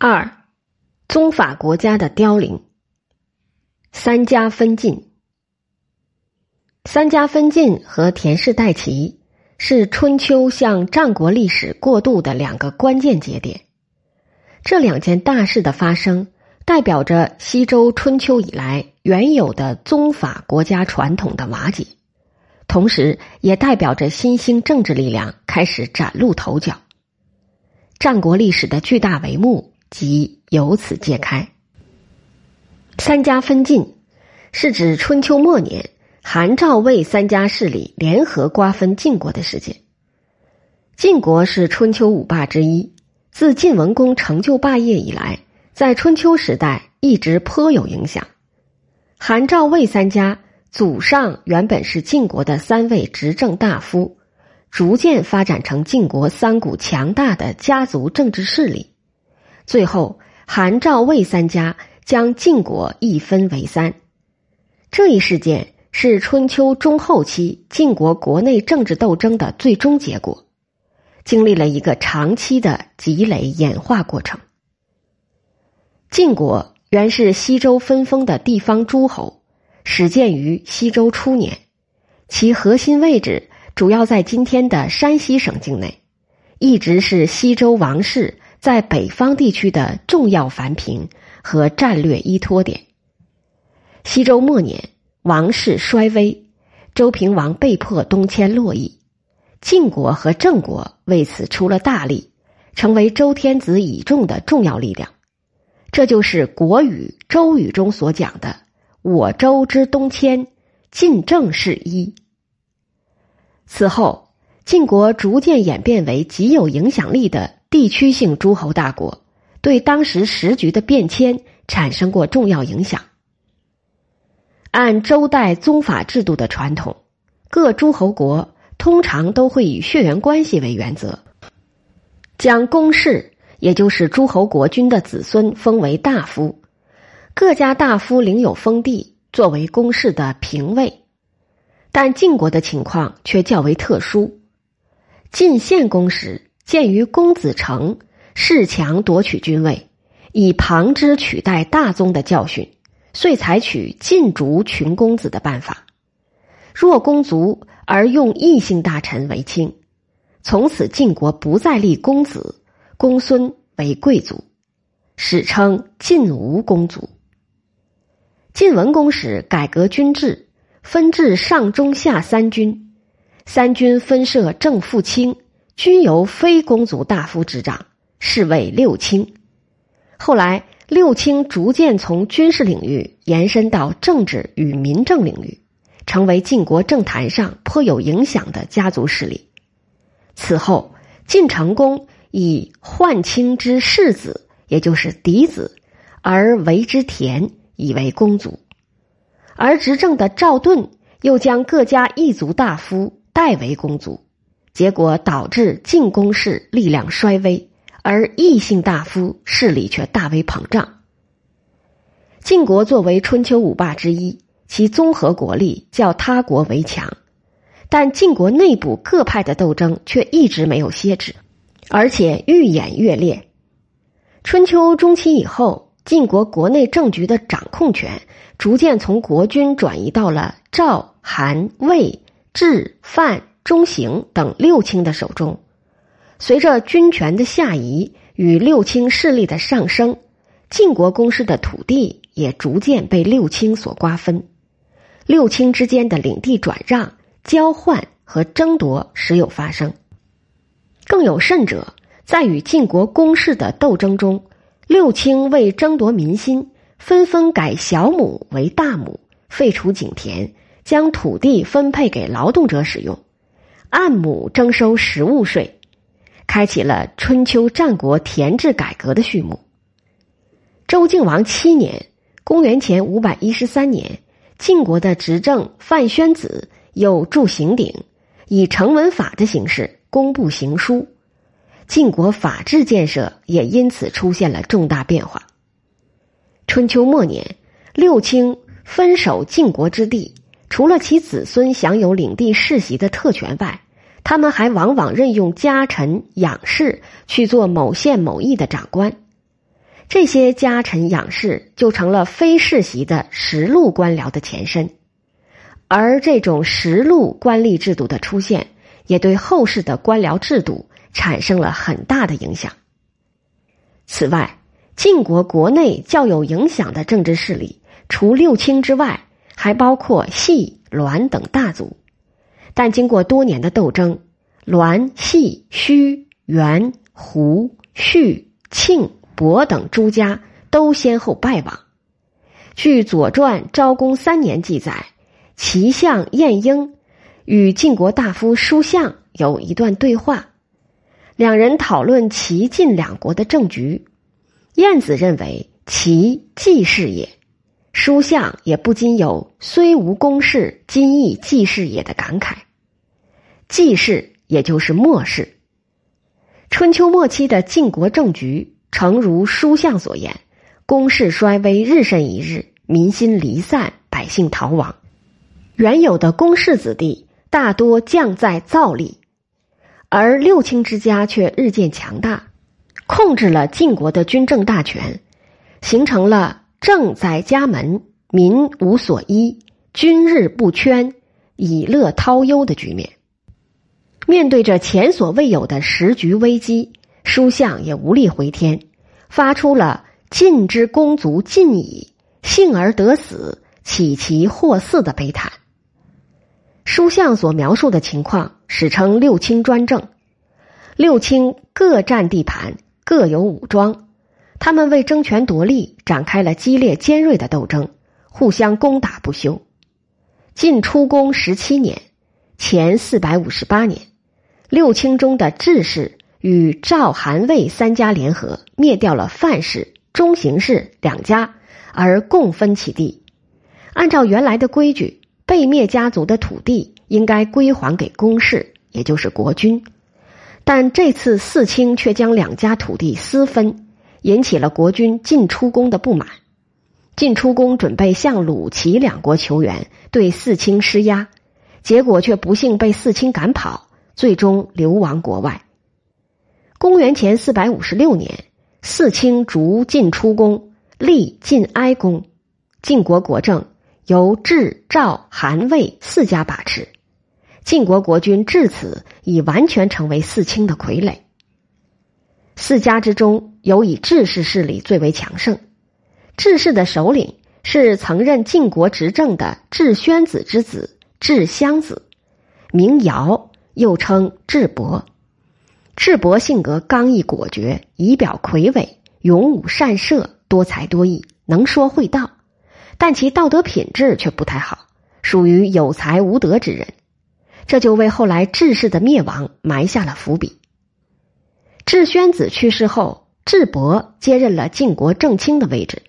二，宗法国家的凋零。三家分晋，三家分晋和田氏代齐是春秋向战国历史过渡的两个关键节点。这两件大事的发生，代表着西周春秋以来原有的宗法国家传统的瓦解，同时也代表着新兴政治力量开始崭露头角。战国历史的巨大帷幕。即由此揭开。三家分晋，是指春秋末年韩赵魏三家势力联合瓜分晋国的事件。晋国是春秋五霸之一，自晋文公成就霸业以来，在春秋时代一直颇有影响。韩赵魏三家祖上原本是晋国的三位执政大夫，逐渐发展成晋国三股强大的家族政治势力。最后，韩赵魏三家将晋国一分为三。这一事件是春秋中后期晋国国内政治斗争的最终结果，经历了一个长期的积累演化过程。晋国原是西周分封的地方诸侯，始建于西周初年，其核心位置主要在今天的山西省境内，一直是西周王室。在北方地区的重要繁平和战略依托点。西周末年，王室衰微，周平王被迫东迁洛邑，晋国和郑国为此出了大力，成为周天子倚重的重要力量。这就是《国语·周语》中所讲的“我周之东迁，晋郑是一”。此后，晋国逐渐演变为极有影响力的。地区性诸侯大国对当时时局的变迁产生过重要影响。按周代宗法制度的传统，各诸侯国通常都会以血缘关系为原则，将公室，也就是诸侯国君的子孙封为大夫，各家大夫领有封地，作为公室的平位。但晋国的情况却较为特殊，晋献公时。鉴于公子成恃强夺取君位，以旁支取代大宗的教训，遂采取禁逐群公子的办法。若公族而用异姓大臣为卿，从此晋国不再立公子、公孙为贵族，史称晋吴公族。晋文公时改革军制，分治上中下三军，三军分设正副卿。均由非公族大夫执掌，是为六卿。后来，六卿逐渐从军事领域延伸到政治与民政领域，成为晋国政坛上颇有影响的家族势力。此后，晋成公以宦卿之世子，也就是嫡子，而为之田，以为公族；而执政的赵盾又将各家一族大夫代为公族。结果导致晋公室力量衰微，而异姓大夫势力却大为膨胀。晋国作为春秋五霸之一，其综合国力较他国为强，但晋国内部各派的斗争却一直没有歇止，而且愈演愈烈。春秋中期以后，晋国国内政局的掌控权逐渐从国君转移到了赵、韩、魏、智、范。中行等六卿的手中，随着军权的下移与六卿势力的上升，晋国公室的土地也逐渐被六卿所瓜分。六卿之间的领地转让、交换和争夺时有发生。更有甚者，在与晋国公室的斗争中，六卿为争夺民心，纷纷改小亩为大亩，废除井田，将土地分配给劳动者使用。按亩征收实物税，开启了春秋战国田制改革的序幕。周敬王七年（公元前五百一十三年），晋国的执政范宣子又铸行鼎，以成文法的形式公布行书，晋国法治建设也因此出现了重大变化。春秋末年，六卿分守晋国之地。除了其子孙享有领地世袭的特权外，他们还往往任用家臣养士去做某县某邑的长官。这些家臣养士就成了非世袭的实录官僚的前身，而这种实录官吏制度的出现，也对后世的官僚制度产生了很大的影响。此外，晋国国内较有影响的政治势力，除六卿之外，还包括系、栾等大族。但经过多年的斗争，栾、系、胥、元、胡、胥、庆、伯等诸家都先后败亡。据《左传》昭公三年记载，齐相晏婴与晋国大夫叔向有一段对话，两人讨论齐晋两国的政局。晏子认为其济世也，书相也不禁有“虽无公事，今亦济世也”的感慨。季氏也就是末世。春秋末期的晋国政局，诚如书相所言，公室衰微，日甚一日，民心离散，百姓逃亡。原有的公室子弟大多降在造吏，而六卿之家却日渐强大。控制了晋国的军政大权，形成了政在家门，民无所依，君日不圈，以乐涛忧的局面。面对着前所未有的时局危机，书相也无力回天，发出了“晋之公族尽矣，幸而得死，岂其获嗣”的悲叹。书相所描述的情况，史称六卿专政，六卿各占地盘。各有武装，他们为争权夺利展开了激烈尖锐的斗争，互相攻打不休。晋出公十七年（前四百五十八年），六卿中的智氏与赵、韩、魏三家联合，灭掉了范氏、中行氏两家，而共分其地。按照原来的规矩，被灭家族的土地应该归还给公室，也就是国君。但这次四卿却将两家土地私分，引起了国君晋出公的不满。晋出公准备向鲁、齐两国求援，对四卿施压，结果却不幸被四卿赶跑，最终流亡国外。公元前四百五十六年，四卿逐晋出公，立晋哀公，晋国国政由智、赵、韩、魏四家把持。晋国国君至此已完全成为四卿的傀儡。四家之中，有以智氏势力最为强盛。智氏的首领是曾任晋国执政的智宣子之子智襄子，名尧，又称智伯。智伯性格刚毅果决，仪表魁伟，勇武善射，多才多艺，能说会道，但其道德品质却不太好，属于有才无德之人。这就为后来智氏的灭亡埋下了伏笔。智宣子去世后，智伯接任了晋国正卿的位置，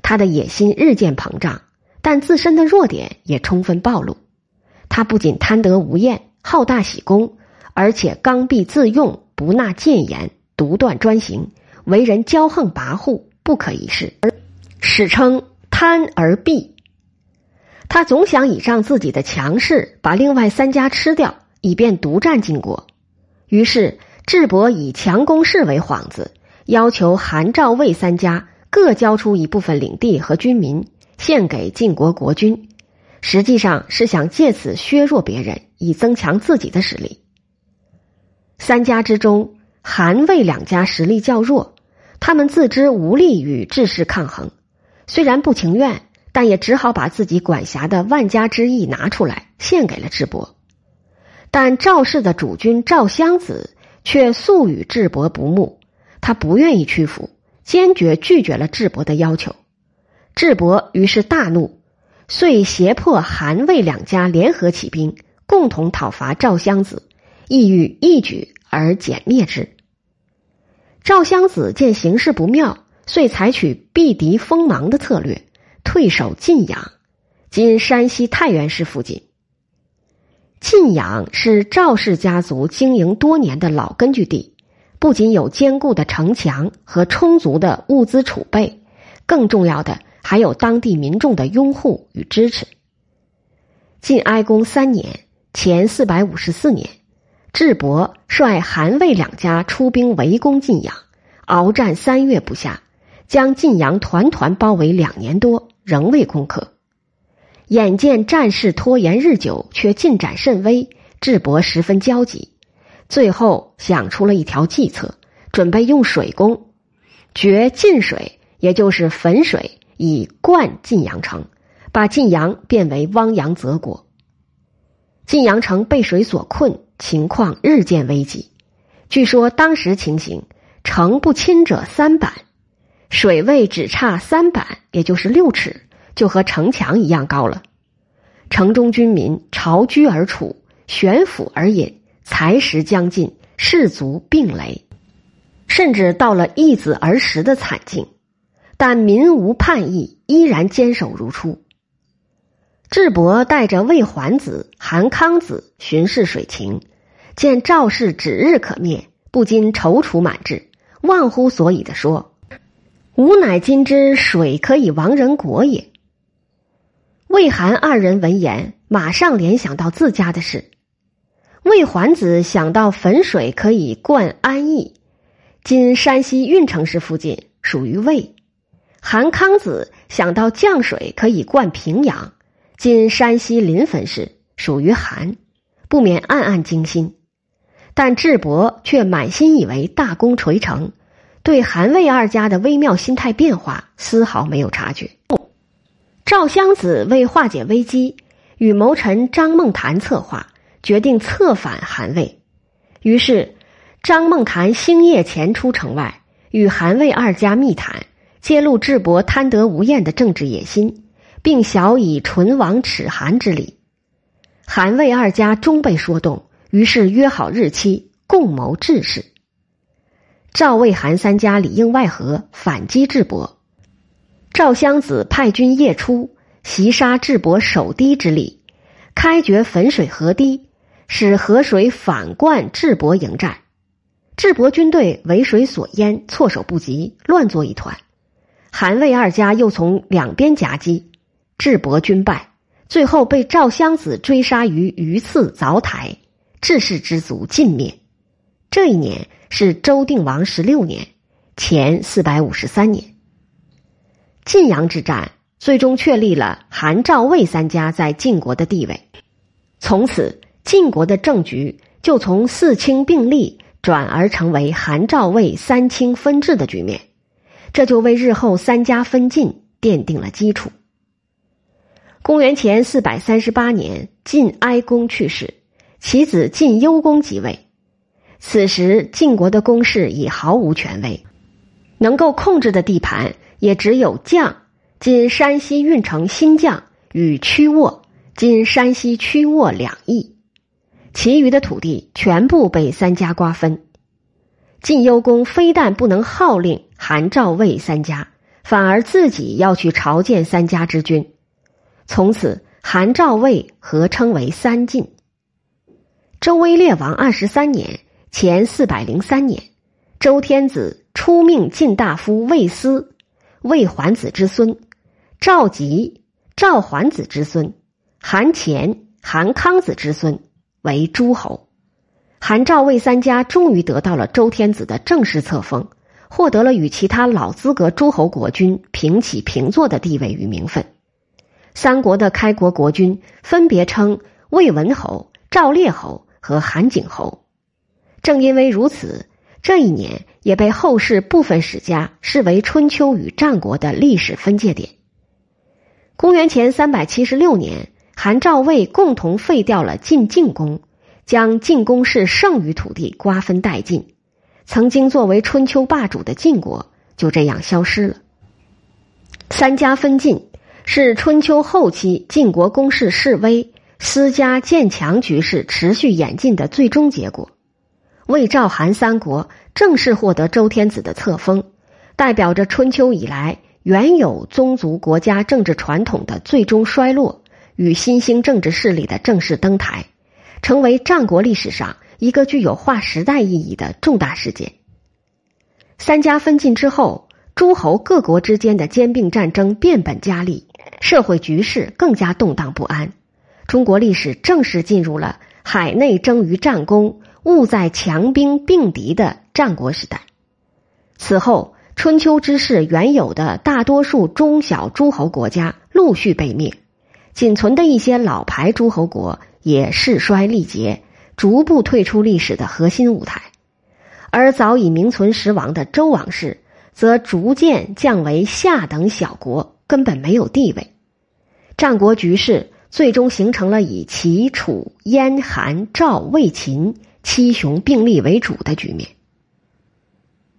他的野心日渐膨胀，但自身的弱点也充分暴露。他不仅贪得无厌、好大喜功，而且刚愎自用、不纳谏言、独断专行，为人骄横跋扈，不可一世，史称贪而避。他总想倚仗自己的强势，把另外三家吃掉，以便独占晋国。于是智伯以强攻势为幌子，要求韩、赵、魏三家各交出一部分领地和军民，献给晋国国君。实际上是想借此削弱别人，以增强自己的实力。三家之中，韩、魏两家实力较弱，他们自知无力与智氏抗衡，虽然不情愿。但也只好把自己管辖的万家之邑拿出来献给了智伯，但赵氏的主君赵襄子却素与智伯不睦，他不愿意屈服，坚决拒绝了智伯的要求。智伯于是大怒，遂胁迫韩魏两家联合起兵，共同讨伐赵襄子，意欲一举而歼灭之。赵襄子见形势不妙，遂采取避敌锋芒的策略。退守晋阳，今山西太原市附近。晋阳是赵氏家族经营多年的老根据地，不仅有坚固的城墙和充足的物资储备，更重要的还有当地民众的拥护与支持。晋哀公三年（前四百五十四年），智伯率韩魏两家出兵围攻晋阳，鏖战三月不下。将晋阳团团包围两年多，仍未攻克。眼见战事拖延日久，却进展甚微，智伯十分焦急。最后想出了一条计策，准备用水攻，掘晋水，也就是汾水，以灌晋阳城，把晋阳变为汪洋泽国。晋阳城被水所困，情况日渐危急。据说当时情形，城不侵者三板，水位只差三板，也就是六尺，就和城墙一样高了。城中军民巢居而处，悬釜而饮。财食将尽，士卒病雷，甚至到了易子而食的惨境。但民无叛意，依然坚守如初。智伯带着魏桓子、韩康子巡视水情，见赵氏指日可灭，不禁踌躇满志，忘乎所以的说：“吾乃今之水可以亡人国也。”魏韩二人闻言，马上联想到自家的事。魏桓子想到汾水可以灌安邑，今山西运城市附近属于魏；韩康子想到降水可以灌平阳，今山西临汾市属于韩，不免暗暗惊心。但智伯却满心以为大功垂成，对韩魏二家的微妙心态变化丝毫没有察觉。赵襄子为化解危机，与谋臣张孟谈策划。决定策反韩魏，于是张孟谈星夜潜出城外，与韩魏二家密谈，揭露智伯贪得无厌的政治野心，并晓以唇亡齿寒之理。韩魏二家终被说动，于是约好日期，共谋治事。赵魏韩三家里应外合，反击智伯。赵襄子派军夜出，袭杀智伯守堤之力，开掘汾水河堤。使河水反灌智伯营寨，智伯军队为水所淹，措手不及，乱作一团。韩魏二家又从两边夹击，智伯军败，最后被赵襄子追杀于榆次凿台，智氏之族尽灭。这一年是周定王十六年，前四百五十三年。晋阳之战最终确立了韩赵魏三家在晋国的地位，从此。晋国的政局就从四卿并立转而成为韩赵魏三卿分治的局面，这就为日后三家分晋奠定了基础。公元前四百三十八年，晋哀公去世，其子晋幽公即位。此时晋国的公室已毫无权威，能够控制的地盘也只有绛（今山西运城新绛）与曲沃（今山西曲沃）两邑。其余的土地全部被三家瓜分。晋幽公非但不能号令韩赵魏三家，反而自己要去朝见三家之君。从此，韩赵魏合称为三晋。周威烈王二十三年（前四百零三年），周天子出命晋大夫魏斯，魏桓子之孙；赵吉，赵桓子之孙；韩虔，韩康子之孙。为诸侯，韩赵魏三家终于得到了周天子的正式册封，获得了与其他老资格诸侯国君平起平坐的地位与名分。三国的开国国君分别称魏文侯、赵烈侯和韩景侯。正因为如此，这一年也被后世部分史家视为春秋与战国的历史分界点。公元前三百七十六年。韩赵魏共同废掉了晋晋公，将晋公室剩余土地瓜分殆尽。曾经作为春秋霸主的晋国就这样消失了。三家分晋是春秋后期晋国公室式微、私家渐强局势持续演进的最终结果。魏赵韩三国正式获得周天子的册封，代表着春秋以来原有宗族国家政治传统的最终衰落。与新兴政治势力的正式登台，成为战国历史上一个具有划时代意义的重大事件。三家分晋之后，诸侯各国之间的兼并战争变本加厉，社会局势更加动荡不安。中国历史正式进入了海内争于战功，务在强兵并敌的战国时代。此后，春秋之势原有的大多数中小诸侯国家陆续被灭，仅存的一些老牌诸侯国也势衰力竭，逐步退出历史的核心舞台。而早已名存实亡的周王室，则逐渐降为下等小国，根本没有地位。战国局势最终形成了以齐、楚、燕、韩、赵、魏、秦七雄并立为主的局面。